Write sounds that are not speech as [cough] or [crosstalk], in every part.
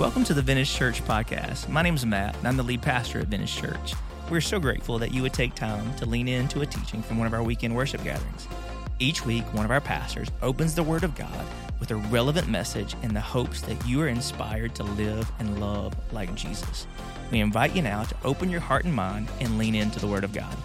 Welcome to the Vintage Church podcast. My name is Matt, and I'm the lead pastor at Vintage Church. We're so grateful that you would take time to lean into a teaching from one of our weekend worship gatherings. Each week, one of our pastors opens the Word of God with a relevant message in the hopes that you are inspired to live and love like Jesus. We invite you now to open your heart and mind and lean into the Word of God.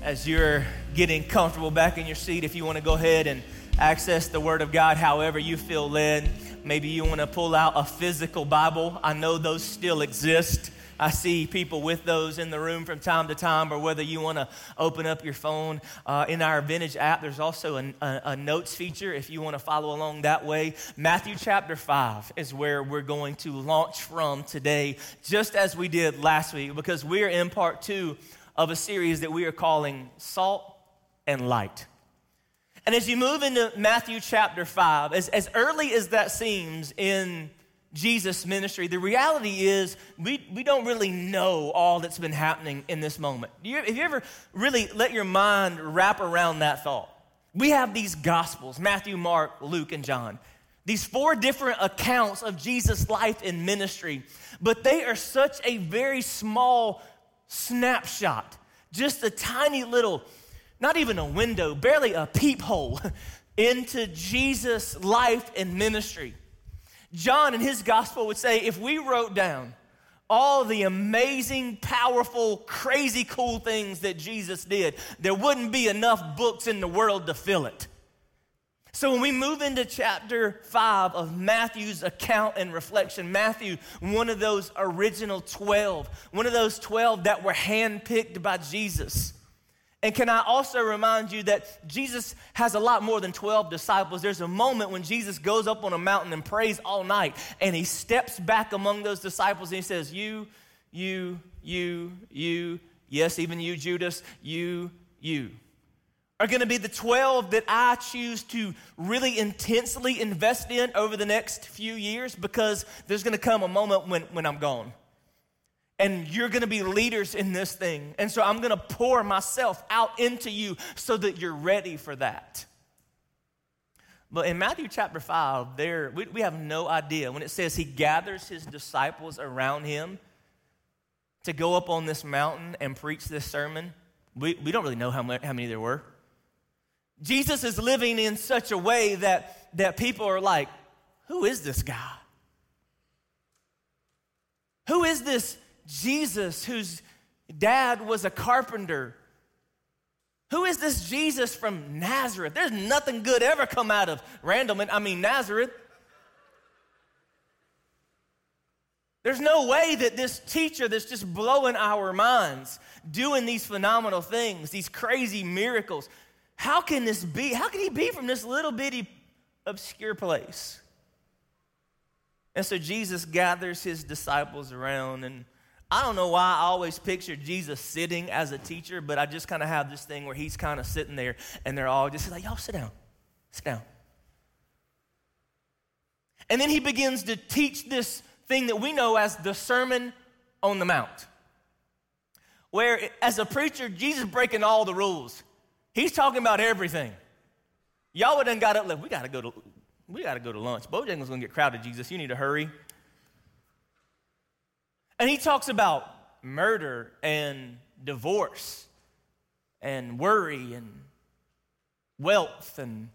As you're getting comfortable back in your seat, if you want to go ahead and access the Word of God however you feel led, Maybe you want to pull out a physical Bible. I know those still exist. I see people with those in the room from time to time, or whether you want to open up your phone. Uh, in our Vintage app, there's also a, a, a notes feature if you want to follow along that way. Matthew chapter 5 is where we're going to launch from today, just as we did last week, because we're in part two of a series that we are calling Salt and Light. And as you move into Matthew chapter 5, as, as early as that seems in Jesus' ministry, the reality is we, we don't really know all that's been happening in this moment. You, have you ever really let your mind wrap around that thought? We have these gospels Matthew, Mark, Luke, and John. These four different accounts of Jesus' life and ministry, but they are such a very small snapshot, just a tiny little not even a window, barely a peephole [laughs] into Jesus' life and ministry. John in his gospel would say if we wrote down all the amazing, powerful, crazy cool things that Jesus did, there wouldn't be enough books in the world to fill it. So when we move into chapter 5 of Matthew's account and reflection, Matthew, one of those original 12, one of those 12 that were handpicked by Jesus. And can I also remind you that Jesus has a lot more than 12 disciples? There's a moment when Jesus goes up on a mountain and prays all night, and he steps back among those disciples and he says, You, you, you, you, yes, even you, Judas, you, you are going to be the 12 that I choose to really intensely invest in over the next few years because there's going to come a moment when, when I'm gone and you're gonna be leaders in this thing. And so I'm gonna pour myself out into you so that you're ready for that. But in Matthew chapter 5, there we, we have no idea. When it says he gathers his disciples around him to go up on this mountain and preach this sermon, we, we don't really know how, how many there were. Jesus is living in such a way that, that people are like, who is this guy? Who is this Jesus, whose dad was a carpenter. Who is this Jesus from Nazareth? There's nothing good ever come out of Randleman, I mean Nazareth. There's no way that this teacher that's just blowing our minds, doing these phenomenal things, these crazy miracles, how can this be? How can he be from this little bitty obscure place? And so Jesus gathers his disciples around and I don't know why I always picture Jesus sitting as a teacher, but I just kind of have this thing where he's kind of sitting there and they're all just like, y'all sit down, sit down. And then he begins to teach this thing that we know as the Sermon on the Mount, where as a preacher, Jesus breaking all the rules. He's talking about everything. Y'all would have got up, like, we gotta go to, we gotta go to lunch. Bojangles gonna get crowded, Jesus. You need to hurry. And he talks about murder and divorce and worry and wealth and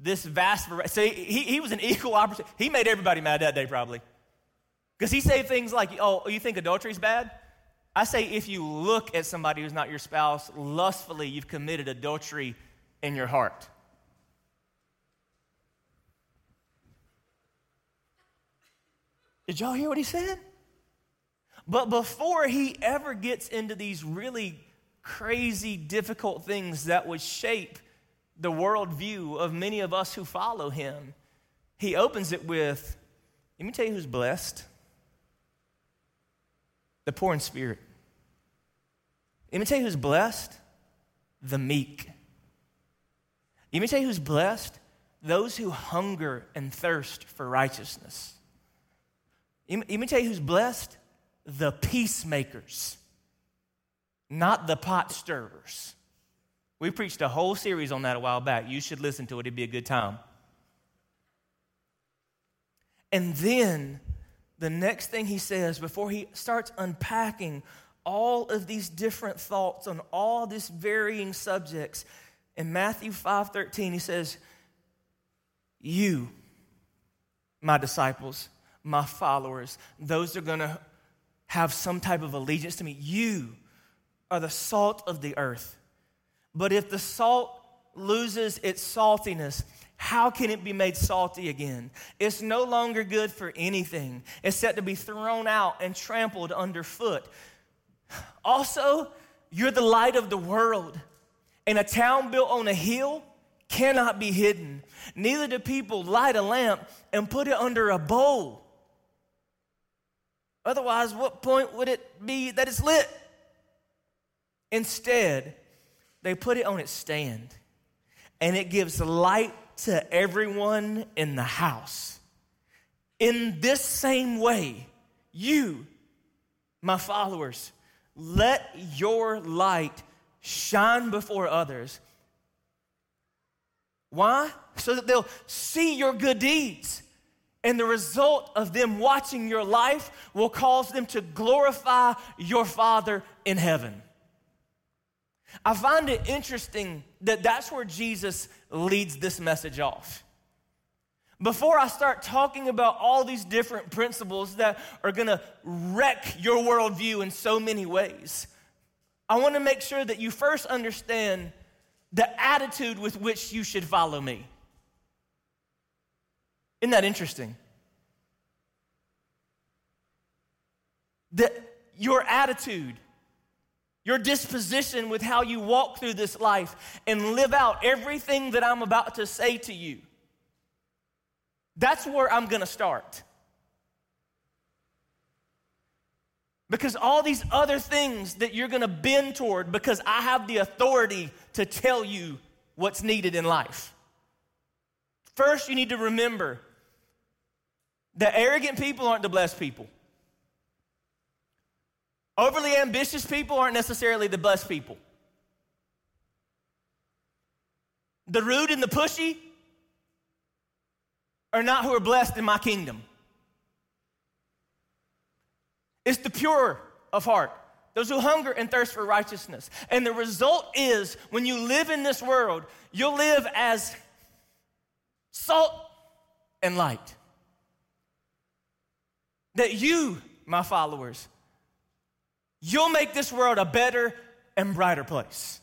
this vast variety. See, he, he was an equal opportunity. He made everybody mad that day, probably. Because he said things like, oh, you think adultery is bad? I say if you look at somebody who's not your spouse lustfully, you've committed adultery in your heart. Did y'all hear what he said? But before he ever gets into these really crazy, difficult things that would shape the worldview of many of us who follow him, he opens it with let me tell you who's blessed the poor in spirit. Let me tell you who's blessed the meek. Let me tell you who's blessed those who hunger and thirst for righteousness. Let me tell you who's blessed the peacemakers, not the pot stirrers. We preached a whole series on that a while back. You should listen to it, it'd be a good time. And then the next thing he says before he starts unpacking all of these different thoughts on all these varying subjects in Matthew 5:13 he says you my disciples my followers those are going to have some type of allegiance to me you are the salt of the earth but if the salt loses its saltiness how can it be made salty again? It's no longer good for anything. It's set to be thrown out and trampled underfoot. Also, you're the light of the world. And a town built on a hill cannot be hidden. Neither do people light a lamp and put it under a bowl. Otherwise, what point would it be that it's lit? Instead, they put it on its stand, and it gives light to everyone in the house. In this same way, you, my followers, let your light shine before others. Why? So that they'll see your good deeds. And the result of them watching your life will cause them to glorify your Father in heaven. I find it interesting that that's where Jesus leads this message off. Before I start talking about all these different principles that are gonna wreck your worldview in so many ways, I wanna make sure that you first understand the attitude with which you should follow me. Isn't that interesting? That your attitude your disposition with how you walk through this life and live out everything that I'm about to say to you. That's where I'm gonna start. Because all these other things that you're gonna bend toward, because I have the authority to tell you what's needed in life. First, you need to remember that arrogant people aren't the blessed people. Overly ambitious people aren't necessarily the blessed people. The rude and the pushy are not who are blessed in my kingdom. It's the pure of heart, those who hunger and thirst for righteousness. And the result is when you live in this world, you'll live as salt and light. That you, my followers, You'll make this world a better and brighter place.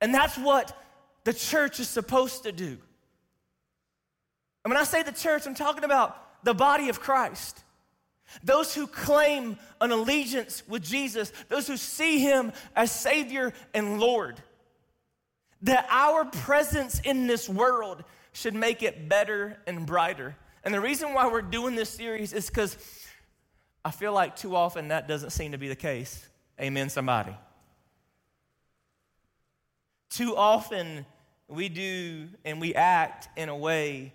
And that's what the church is supposed to do. And when I say the church, I'm talking about the body of Christ. Those who claim an allegiance with Jesus, those who see him as Savior and Lord. That our presence in this world should make it better and brighter. And the reason why we're doing this series is because I feel like too often that doesn't seem to be the case. Amen, somebody. Too often we do and we act in a way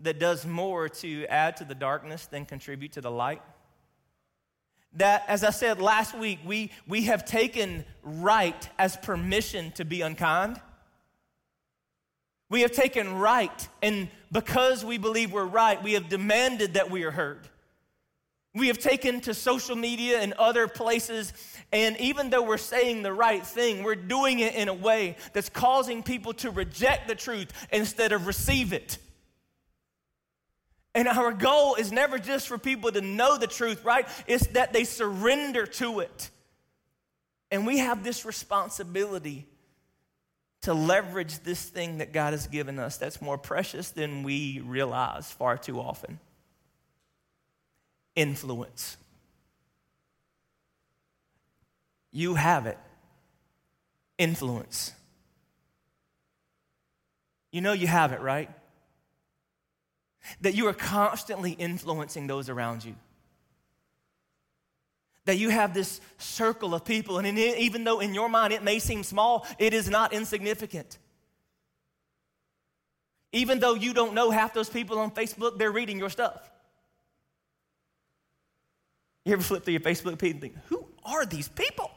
that does more to add to the darkness than contribute to the light. That, as I said last week, we, we have taken right as permission to be unkind. We have taken right, and because we believe we're right, we have demanded that we are heard. We have taken to social media and other places, and even though we're saying the right thing, we're doing it in a way that's causing people to reject the truth instead of receive it. And our goal is never just for people to know the truth, right? It's that they surrender to it. And we have this responsibility to leverage this thing that God has given us that's more precious than we realize far too often influence. You have it. Influence. You know you have it, right? That you are constantly influencing those around you. That you have this circle of people, and even though in your mind it may seem small, it is not insignificant. Even though you don't know half those people on Facebook, they're reading your stuff. You ever flip through your Facebook feed and think, who are these people?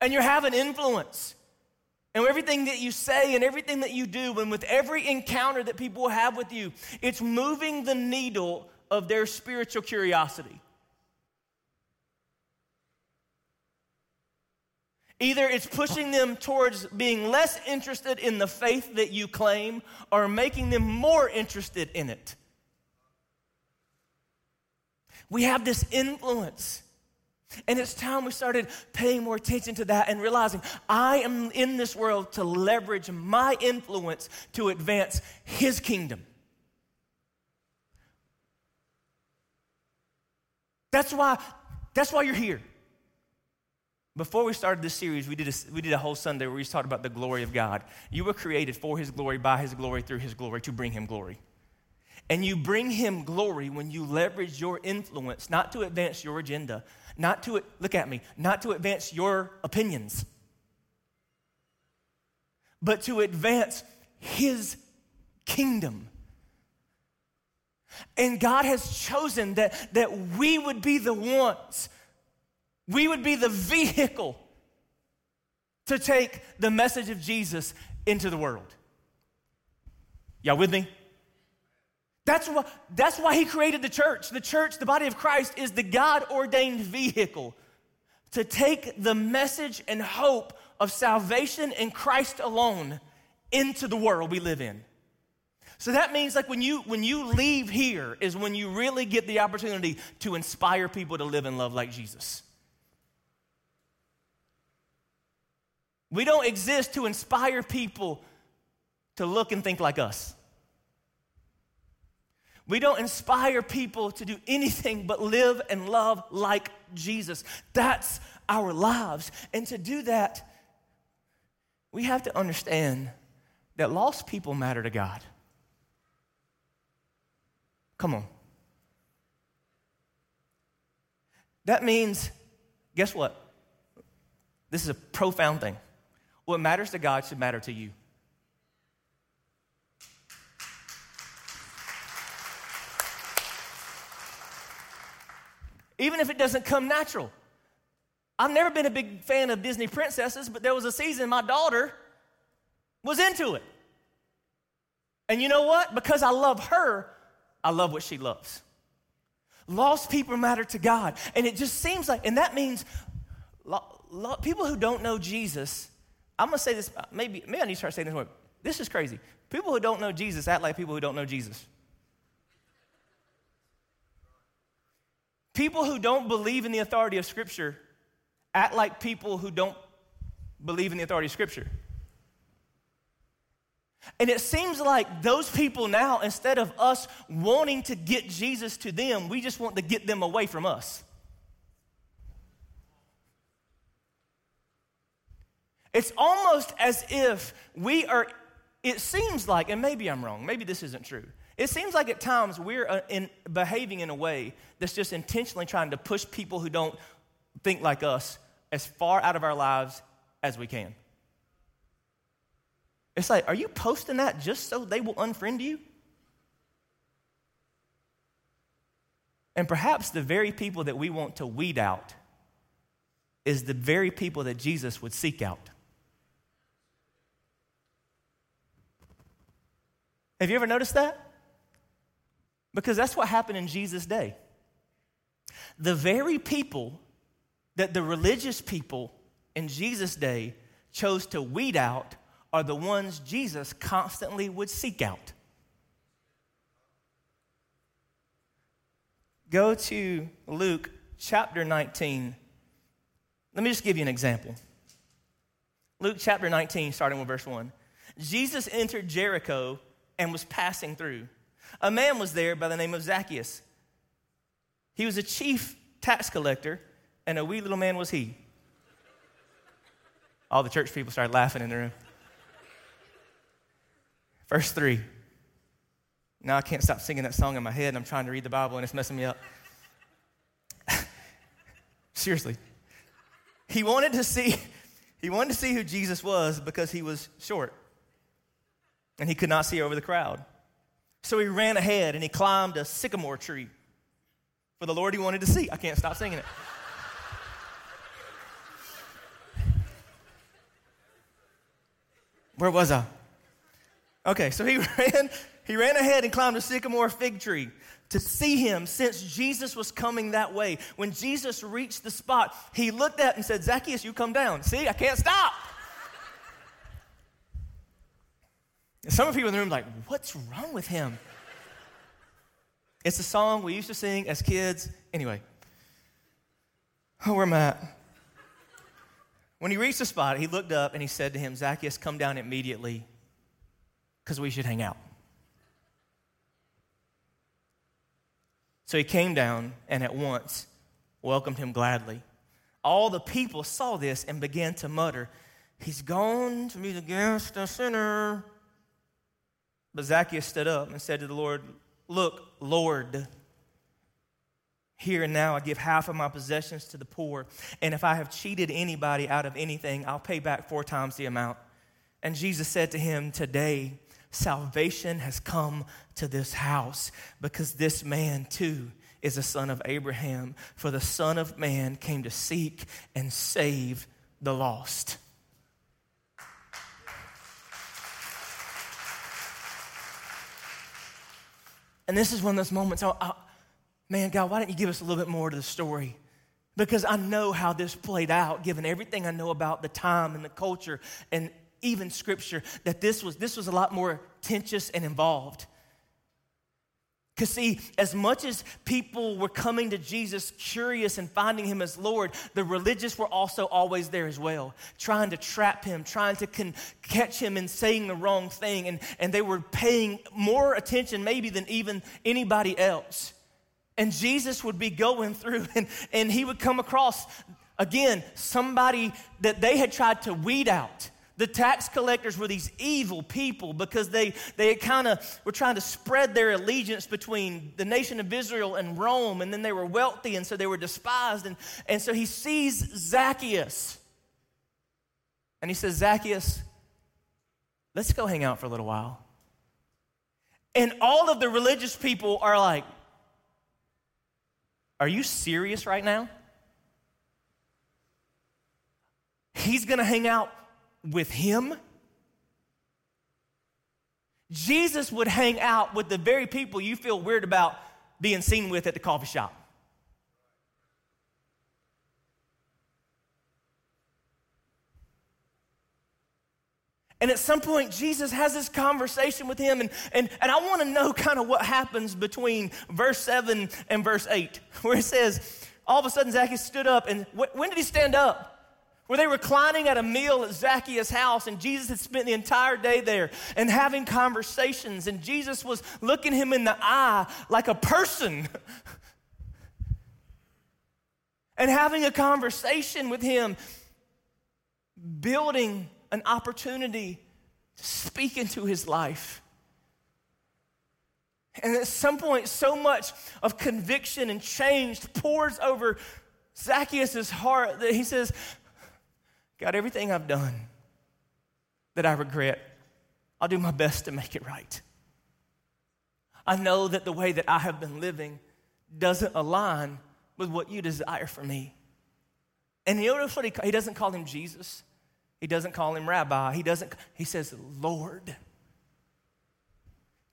And you're having influence. And everything that you say and everything that you do, and with every encounter that people have with you, it's moving the needle of their spiritual curiosity. Either it's pushing them towards being less interested in the faith that you claim or making them more interested in it. We have this influence. And it's time we started paying more attention to that and realizing I am in this world to leverage my influence to advance His kingdom. That's why, that's why you're here. Before we started this series, we did, a, we did a whole Sunday where we talked about the glory of God. You were created for His glory, by His glory, through His glory, to bring Him glory. And you bring Him glory when you leverage your influence, not to advance your agenda, not to, look at me, not to advance your opinions, but to advance His kingdom. And God has chosen that, that we would be the ones, we would be the vehicle to take the message of Jesus into the world. Y'all with me? That's why, that's why he created the church. The church, the body of Christ, is the God ordained vehicle to take the message and hope of salvation in Christ alone into the world we live in. So that means like when you when you leave here is when you really get the opportunity to inspire people to live and love like Jesus. We don't exist to inspire people to look and think like us. We don't inspire people to do anything but live and love like Jesus. That's our lives. And to do that, we have to understand that lost people matter to God. Come on. That means, guess what? This is a profound thing. What matters to God should matter to you. Even if it doesn't come natural. I've never been a big fan of Disney princesses, but there was a season my daughter was into it. And you know what? Because I love her, I love what she loves. Lost people matter to God. And it just seems like, and that means lo, lo, people who don't know Jesus, I'm gonna say this, maybe, maybe I need to start saying this word. This is crazy. People who don't know Jesus act like people who don't know Jesus. People who don't believe in the authority of Scripture act like people who don't believe in the authority of Scripture. And it seems like those people now, instead of us wanting to get Jesus to them, we just want to get them away from us. It's almost as if we are, it seems like, and maybe I'm wrong, maybe this isn't true. It seems like at times we're uh, in, behaving in a way that's just intentionally trying to push people who don't think like us as far out of our lives as we can. It's like, are you posting that just so they will unfriend you? And perhaps the very people that we want to weed out is the very people that Jesus would seek out. Have you ever noticed that? Because that's what happened in Jesus' day. The very people that the religious people in Jesus' day chose to weed out are the ones Jesus constantly would seek out. Go to Luke chapter 19. Let me just give you an example. Luke chapter 19, starting with verse 1. Jesus entered Jericho and was passing through. A man was there by the name of Zacchaeus. He was a chief tax collector, and a wee little man was he. All the church people started laughing in the room. Verse 3. Now I can't stop singing that song in my head, and I'm trying to read the Bible, and it's messing me up. [laughs] Seriously. He wanted to see he wanted to see who Jesus was because he was short. And he could not see over the crowd. So he ran ahead and he climbed a sycamore tree for the Lord he wanted to see. I can't stop singing it. Where was I? Okay, so he [laughs] ran, he ran ahead and climbed a sycamore fig tree to see him since Jesus was coming that way. When Jesus reached the spot, he looked up and said, Zacchaeus, you come down. See, I can't stop. Some of people in the room like, what's wrong with him? It's a song we used to sing as kids. Anyway, oh, where am I at? When he reached the spot, he looked up and he said to him, Zacchaeus, come down immediately because we should hang out. So he came down and at once welcomed him gladly. All the people saw this and began to mutter, He's gone to meet against a sinner. But Zacchaeus stood up and said to the Lord, Look, Lord, here and now, I give half of my possessions to the poor. And if I have cheated anybody out of anything, I'll pay back four times the amount. And Jesus said to him, Today, salvation has come to this house because this man too is a son of Abraham. For the Son of Man came to seek and save the lost. And this is one of those moments, I, I, man, God, why don't you give us a little bit more to the story? Because I know how this played out, given everything I know about the time and the culture and even scripture, that this was, this was a lot more tenuous and involved. Because, see, as much as people were coming to Jesus curious and finding him as Lord, the religious were also always there as well, trying to trap him, trying to con- catch him in saying the wrong thing. And, and they were paying more attention, maybe, than even anybody else. And Jesus would be going through and, and he would come across, again, somebody that they had tried to weed out. The tax collectors were these evil people because they, they kind of were trying to spread their allegiance between the nation of Israel and Rome, and then they were wealthy, and so they were despised. And, and so he sees Zacchaeus, and he says, Zacchaeus, let's go hang out for a little while. And all of the religious people are like, are you serious right now? He's to hang out with him? Jesus would hang out with the very people you feel weird about being seen with at the coffee shop. And at some point, Jesus has this conversation with him, and, and, and I want to know kind of what happens between verse 7 and verse 8, [laughs] where it says, All of a sudden, Zacchaeus stood up, and wh- when did he stand up? Were they were reclining at a meal at Zacchaeus' house, and Jesus had spent the entire day there and having conversations, and Jesus was looking him in the eye like a person [laughs] and having a conversation with him, building an opportunity to speak into his life. And at some point, so much of conviction and change pours over Zacchaeus' heart that he says, God, everything I've done that I regret, I'll do my best to make it right. I know that the way that I have been living doesn't align with what you desire for me. And you notice what he, he doesn't call him Jesus. He doesn't call him rabbi. He doesn't, he says Lord.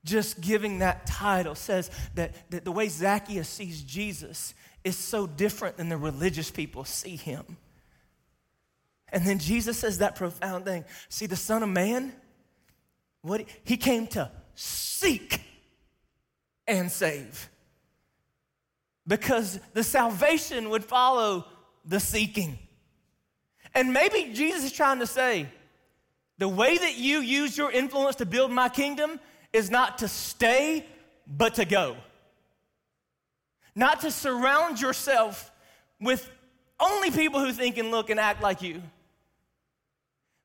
Just giving that title says that, that the way Zacchaeus sees Jesus is so different than the religious people see him. And then Jesus says that profound thing. See, the Son of Man, what he came to seek and save. Because the salvation would follow the seeking. And maybe Jesus is trying to say, the way that you use your influence to build my kingdom is not to stay, but to go. Not to surround yourself with only people who think and look and act like you.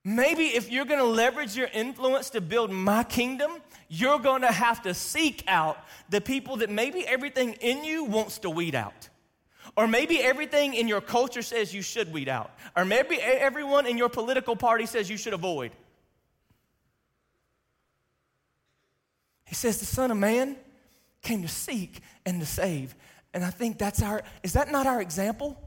Maybe if you're gonna leverage your influence to build my kingdom, you're gonna have to seek out the people that maybe everything in you wants to weed out. Or maybe everything in your culture says you should weed out. Or maybe everyone in your political party says you should avoid. He says the Son of Man came to seek and to save. And I think that's our, is that not our example?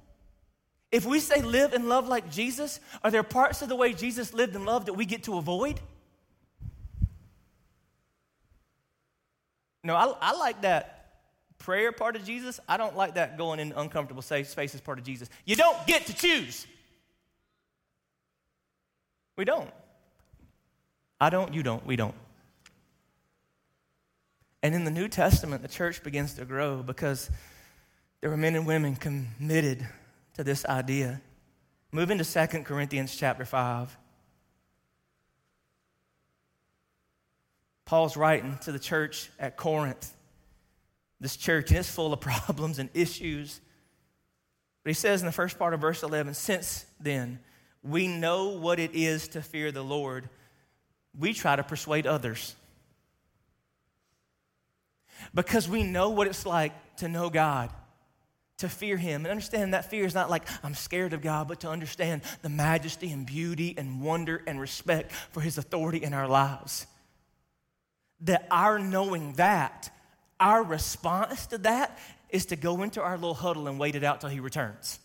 If we say live and love like Jesus, are there parts of the way Jesus lived and loved that we get to avoid? No, I, I like that prayer part of Jesus. I don't like that going in uncomfortable spaces part of Jesus. You don't get to choose. We don't. I don't, you don't, we don't. And in the New Testament, the church begins to grow because there were men and women committed to this idea. Move into 2 Corinthians chapter 5. Paul's writing to the church at Corinth. This church is full of [laughs] problems and issues. But he says in the first part of verse 11, Since then, we know what it is to fear the Lord, we try to persuade others. Because we know what it's like to know God, to fear Him. And understand that fear is not like I'm scared of God, but to understand the majesty and beauty and wonder and respect for His authority in our lives. That our knowing that, our response to that is to go into our little huddle and wait it out till He returns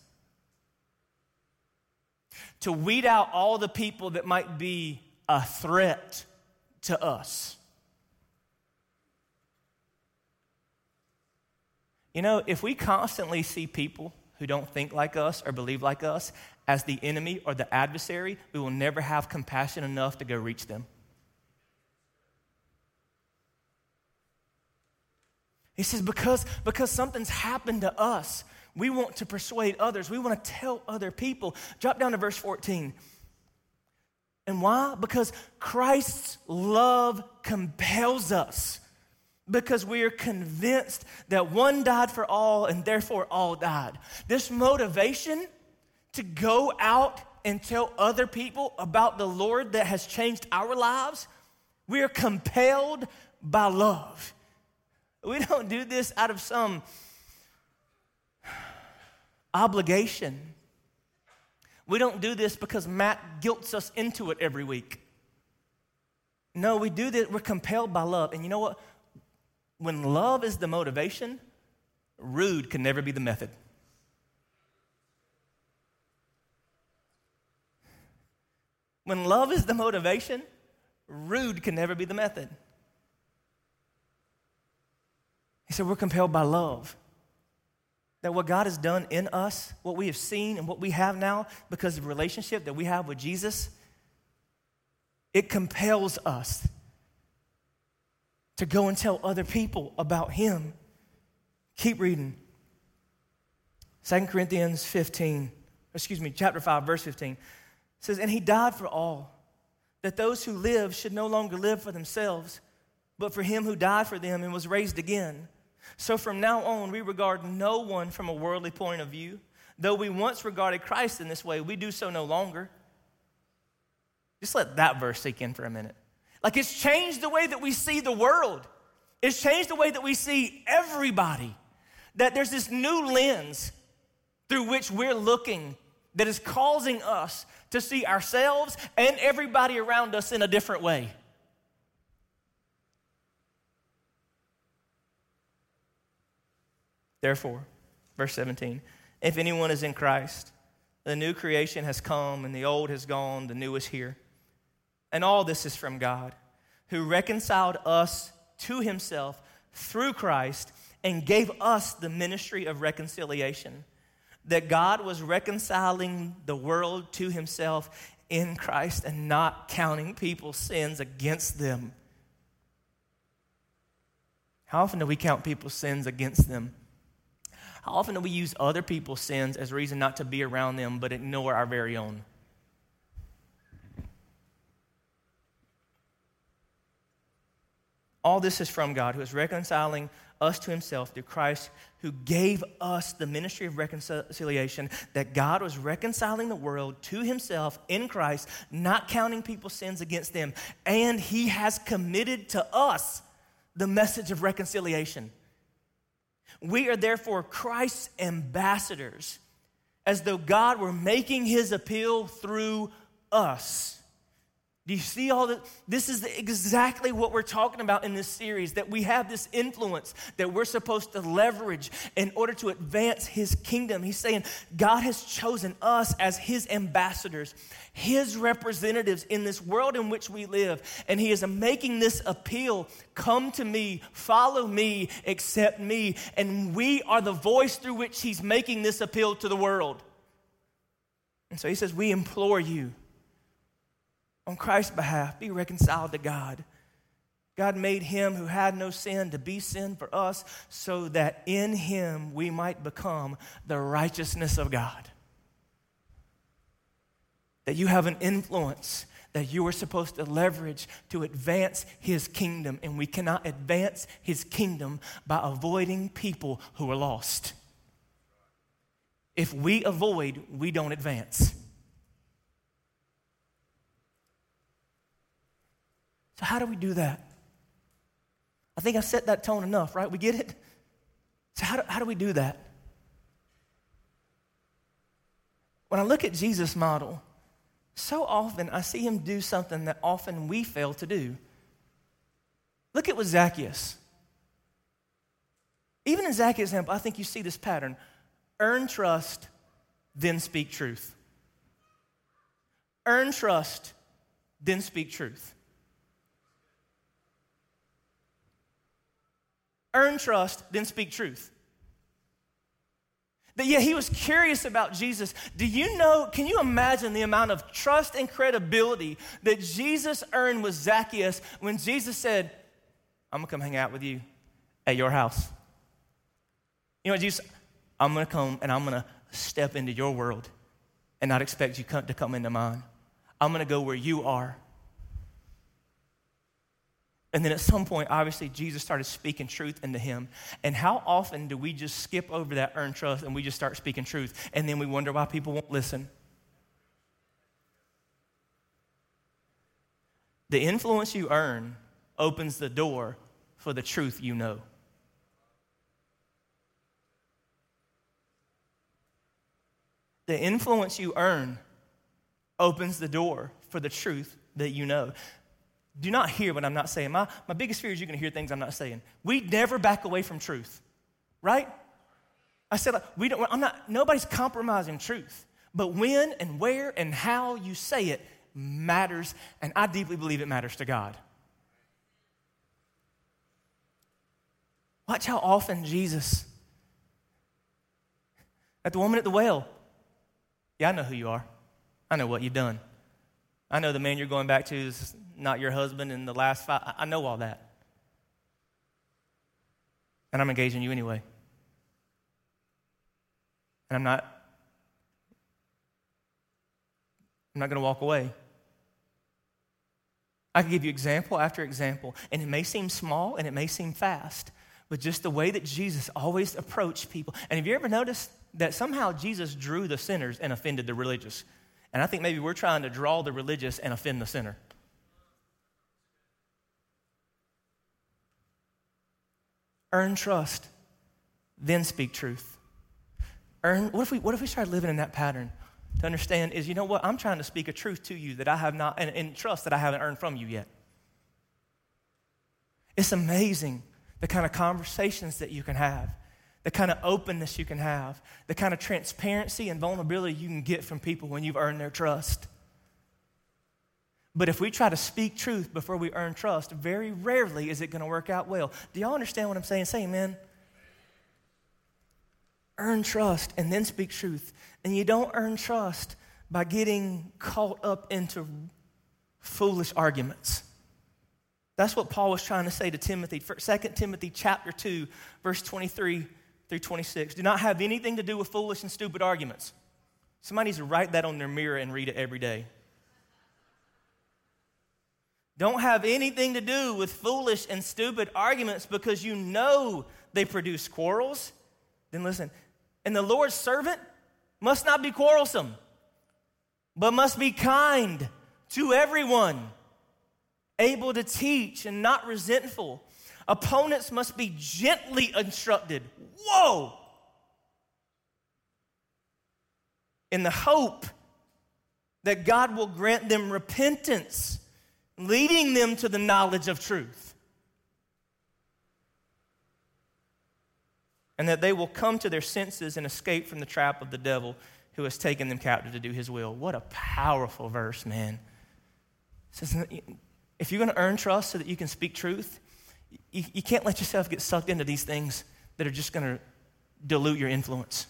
to weed out all the people that might be a threat to us. You know, if we constantly see people who don't think like us or believe like us as the enemy or the adversary, we will never have compassion enough to go reach them. He says, because, because something's happened to us, we want to persuade others. We want to tell other people. Drop down to verse 14. And why? Because Christ's love compels us. Because we are convinced that one died for all and therefore all died. This motivation to go out and tell other people about the Lord that has changed our lives, we are compelled by love. We don't do this out of some obligation. We don't do this because Matt guilts us into it every week. No, we do this, we're compelled by love. And you know what? When love is the motivation, rude can never be the method. When love is the motivation, rude can never be the method. He said, We're compelled by love. That what God has done in us, what we have seen and what we have now because of the relationship that we have with Jesus, it compels us to go and tell other people about Him. Keep reading. 2 Corinthians 15, excuse me, chapter 5, verse 15 says, And He died for all, that those who live should no longer live for themselves, but for Him who died for them and was raised again. So from now on, we regard no one from a worldly point of view. Though we once regarded Christ in this way, we do so no longer. Just let that verse sink in for a minute. Like it's changed the way that we see the world, it's changed the way that we see everybody. That there's this new lens through which we're looking that is causing us to see ourselves and everybody around us in a different way. Therefore, verse 17, if anyone is in Christ, the new creation has come and the old has gone, the new is here. And all this is from God, who reconciled us to himself through Christ and gave us the ministry of reconciliation. That God was reconciling the world to himself in Christ and not counting people's sins against them. How often do we count people's sins against them? How often do we use other people's sins as a reason not to be around them but ignore our very own? All this is from God, who is reconciling us to himself through Christ, who gave us the ministry of reconciliation, that God was reconciling the world to himself in Christ, not counting people's sins against them. And he has committed to us the message of reconciliation. We are therefore Christ's ambassadors, as though God were making his appeal through us. Do you see all that? This is exactly what we're talking about in this series that we have this influence that we're supposed to leverage in order to advance His kingdom. He's saying God has chosen us as His ambassadors, His representatives in this world in which we live. And He is making this appeal come to me, follow me, accept me. And we are the voice through which He's making this appeal to the world. And so He says, We implore you on Christ's behalf, be reconciled to God. God made him who had no sin to be sin for us so that in him we might become the righteousness of God. That you have an influence that you are supposed to leverage to advance his kingdom, and we cannot advance his kingdom by avoiding people who are lost. If we avoid, we don't advance. So, how do we do that? I think I set that tone enough, right? We get it? So, how do, how do we do that? When I look at Jesus' model, so often I see him do something that often we fail to do. Look at what Zacchaeus. Even in Zacchaeus' example, I think you see this pattern earn trust, then speak truth. Earn trust, then speak truth. Earn trust, then speak truth. That yeah, he was curious about Jesus. Do you know, can you imagine the amount of trust and credibility that Jesus earned with Zacchaeus when Jesus said, I'm gonna come hang out with you at your house? You know what, Jesus, I'm gonna come and I'm gonna step into your world and not expect you to come into mine. I'm gonna go where you are and then at some point, obviously, Jesus started speaking truth into him. And how often do we just skip over that earned trust and we just start speaking truth? And then we wonder why people won't listen. The influence you earn opens the door for the truth you know. The influence you earn opens the door for the truth that you know do not hear what I'm not saying. My, my biggest fear is you're going to hear things I'm not saying. We never back away from truth, right? I said, we don't, I'm not, nobody's compromising truth. But when and where and how you say it matters, and I deeply believe it matters to God. Watch how often Jesus, at the woman at the well, yeah, I know who you are. I know what you've done. I know the man you're going back to is not your husband in the last five. I know all that. And I'm engaging you anyway. And I'm not I'm not going to walk away. I can give you example after example, and it may seem small and it may seem fast, but just the way that Jesus always approached people. And have you ever noticed that somehow Jesus drew the sinners and offended the religious? And I think maybe we're trying to draw the religious and offend the sinner. Earn trust, then speak truth. Earn, what if we, what if we start living in that pattern? To understand is, you know what? I'm trying to speak a truth to you that I have not, and, and trust that I haven't earned from you yet. It's amazing the kind of conversations that you can have, the kind of openness you can have, the kind of transparency and vulnerability you can get from people when you've earned their trust. But if we try to speak truth before we earn trust, very rarely is it going to work out well. Do y'all understand what I'm saying? Say amen. Earn trust and then speak truth. And you don't earn trust by getting caught up into foolish arguments. That's what Paul was trying to say to Timothy. 2 Timothy chapter 2, verse 23 through 26. Do not have anything to do with foolish and stupid arguments. Somebody needs to write that on their mirror and read it every day don't have anything to do with foolish and stupid arguments because you know they produce quarrels, then listen. And the Lord's servant must not be quarrelsome, but must be kind to everyone, able to teach and not resentful. Opponents must be gently instructed. Whoa! In the hope that God will grant them repentance leading them to the knowledge of truth. And that they will come to their senses and escape from the trap of the devil who has taken them captive to do his will. What a powerful verse, man. Says, if you're going to earn trust so that you can speak truth, you, you can't let yourself get sucked into these things that are just going to dilute your influence.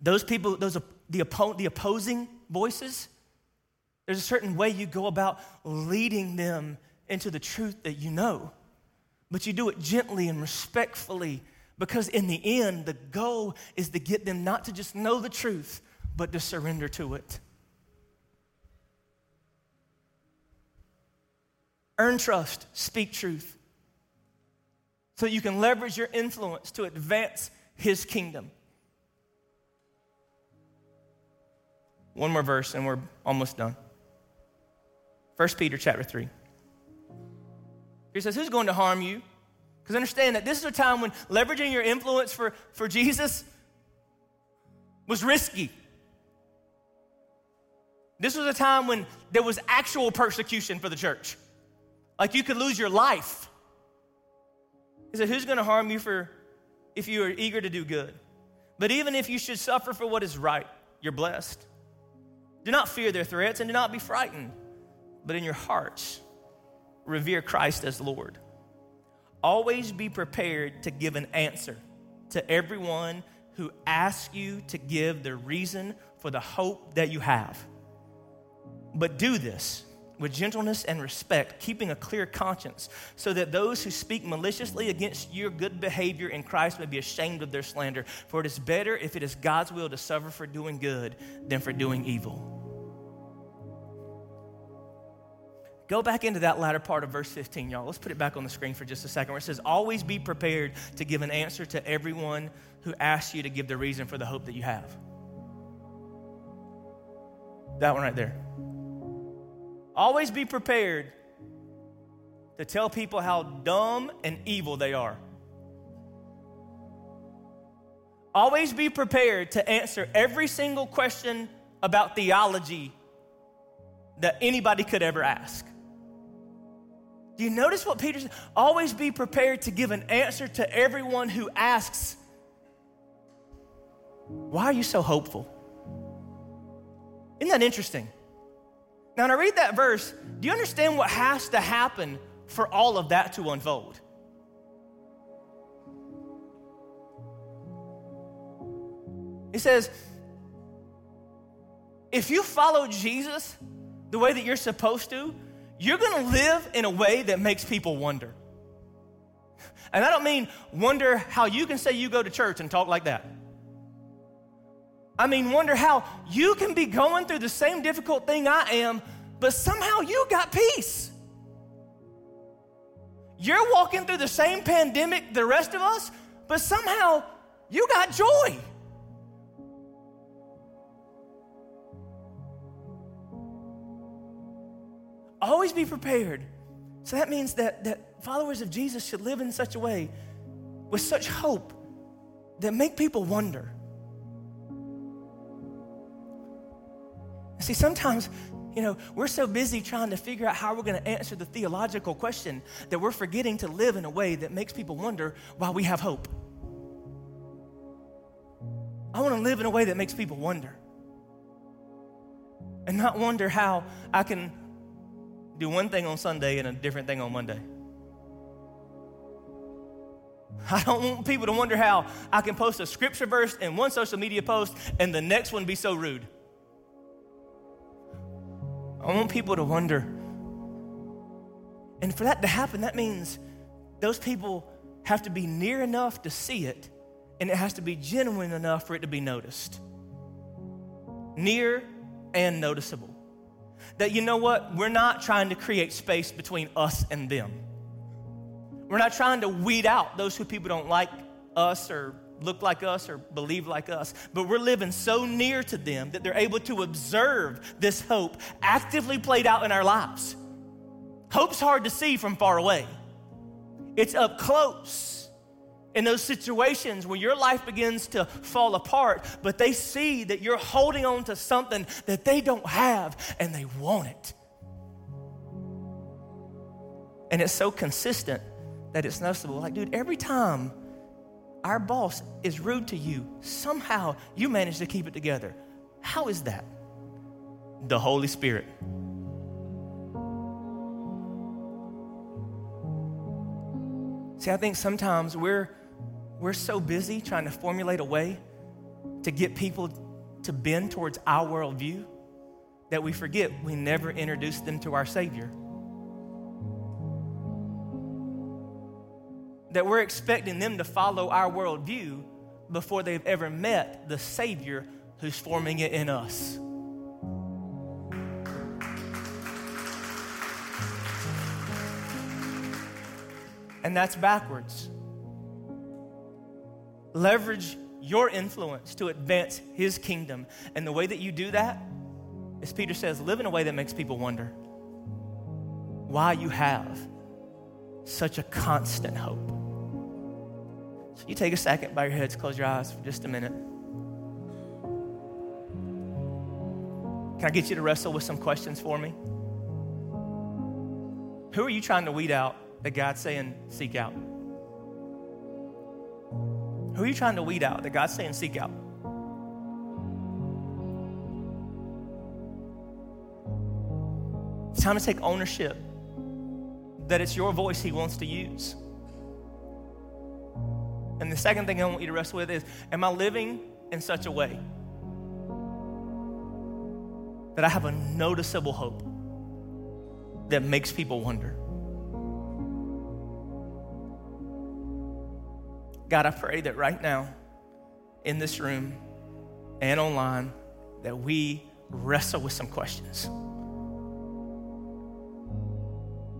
Those people, those the, oppo- the opposing voices, there's a certain way you go about leading them into the truth that you know. But you do it gently and respectfully because in the end, the goal is to get them not to just know the truth, but to surrender to it. Earn trust, speak truth, so you can leverage your influence to advance His kingdom. One more verse, and we're almost done. 1 Peter chapter 3. He says, Who's going to harm you? Because understand that this is a time when leveraging your influence for, for Jesus was risky. This was a time when there was actual persecution for the church. Like you could lose your life. He said, Who's going to harm you for if you are eager to do good? But even if you should suffer for what is right, you're blessed. Do not fear their threats and do not be frightened, but in your hearts, revere Christ as Lord. Always be prepared to give an answer to everyone who asks you to give the reason for the hope that you have. But do this with gentleness and respect, keeping a clear conscience, so that those who speak maliciously against your good behavior in Christ may be ashamed of their slander. For it is better if it is God's will to suffer for doing good than for doing evil. Go back into that latter part of verse 15, y'all. Let's put it back on the screen for just a second, where it says, Always be prepared to give an answer to everyone who asks you to give the reason for the hope that you have. That one right there. Always be prepared to tell people how dumb and evil they are. Always be prepared to answer every single question about theology that anybody could ever ask. Do you notice what Peter said? Always be prepared to give an answer to everyone who asks, Why are you so hopeful? Isn't that interesting? Now, when I read that verse, do you understand what has to happen for all of that to unfold? He says, if you follow Jesus the way that you're supposed to, you're gonna live in a way that makes people wonder. And I don't mean wonder how you can say you go to church and talk like that. I mean, wonder how you can be going through the same difficult thing I am, but somehow you got peace. You're walking through the same pandemic the rest of us, but somehow you got joy. Always be prepared. So that means that, that followers of Jesus should live in such a way with such hope that make people wonder. See, sometimes, you know, we're so busy trying to figure out how we're going to answer the theological question that we're forgetting to live in a way that makes people wonder why we have hope. I want to live in a way that makes people wonder. And not wonder how I can do one thing on Sunday and a different thing on Monday. I don't want people to wonder how I can post a scripture verse in one social media post and the next one be so rude. I want people to wonder. And for that to happen, that means those people have to be near enough to see it, and it has to be genuine enough for it to be noticed. Near and noticeable. That you know what? We're not trying to create space between us and them. We're not trying to weed out those who people don't like us or look like us or believe like us, but we're living so near to them that they're able to observe this hope actively played out in our lives. Hope's hard to see from far away, it's up close. In those situations where your life begins to fall apart, but they see that you're holding on to something that they don't have and they want it. And it's so consistent that it's noticeable. Like, dude, every time our boss is rude to you, somehow you manage to keep it together. How is that? The Holy Spirit. See, I think sometimes we're, we're so busy trying to formulate a way to get people to bend towards our worldview that we forget we never introduced them to our Savior. That we're expecting them to follow our worldview before they've ever met the Savior who's forming it in us. and that's backwards. Leverage your influence to advance his kingdom. And the way that you do that, as Peter says, live in a way that makes people wonder why you have such a constant hope. So you take a second, bow your heads, close your eyes for just a minute. Can I get you to wrestle with some questions for me? Who are you trying to weed out that God's saying, seek out? Who are you trying to weed out that God's saying, seek out? It's time to take ownership that it's your voice He wants to use. And the second thing I want you to wrestle with is Am I living in such a way that I have a noticeable hope that makes people wonder? God, I pray that right now in this room and online that we wrestle with some questions.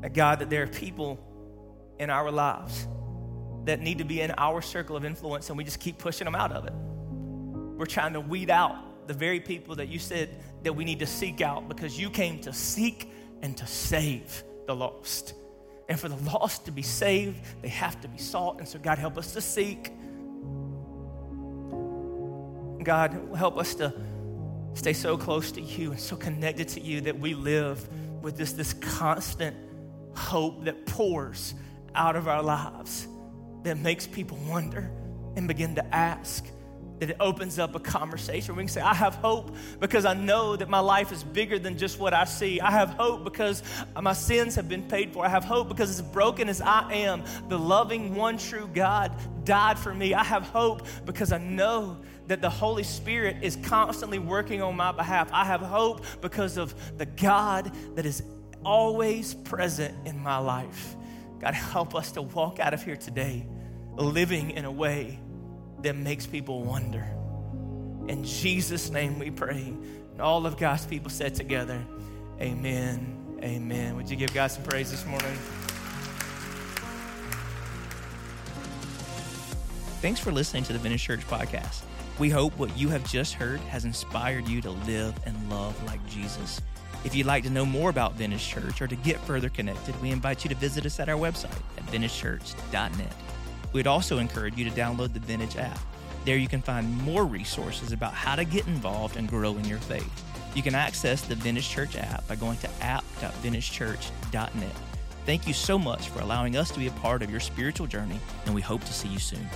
That God, that there are people in our lives that need to be in our circle of influence and we just keep pushing them out of it. We're trying to weed out the very people that you said that we need to seek out because you came to seek and to save the lost. And for the lost to be saved, they have to be sought. And so, God, help us to seek. God, help us to stay so close to you and so connected to you that we live with this, this constant hope that pours out of our lives that makes people wonder and begin to ask that it opens up a conversation. We can say, I have hope because I know that my life is bigger than just what I see. I have hope because my sins have been paid for. I have hope because as broken as I am, the loving one true God died for me. I have hope because I know that the Holy Spirit is constantly working on my behalf. I have hope because of the God that is always present in my life. God, help us to walk out of here today living in a way that makes people wonder. In Jesus' name we pray. And all of God's people said together, Amen. Amen. Would you give God some praise this morning? Thanks for listening to the Vintage Church podcast. We hope what you have just heard has inspired you to live and love like Jesus. If you'd like to know more about Vintage Church or to get further connected, we invite you to visit us at our website at vintagechurch.net. We'd also encourage you to download the Vintage app. There you can find more resources about how to get involved and grow in your faith. You can access the Vintage Church app by going to app.vintagechurch.net. Thank you so much for allowing us to be a part of your spiritual journey, and we hope to see you soon.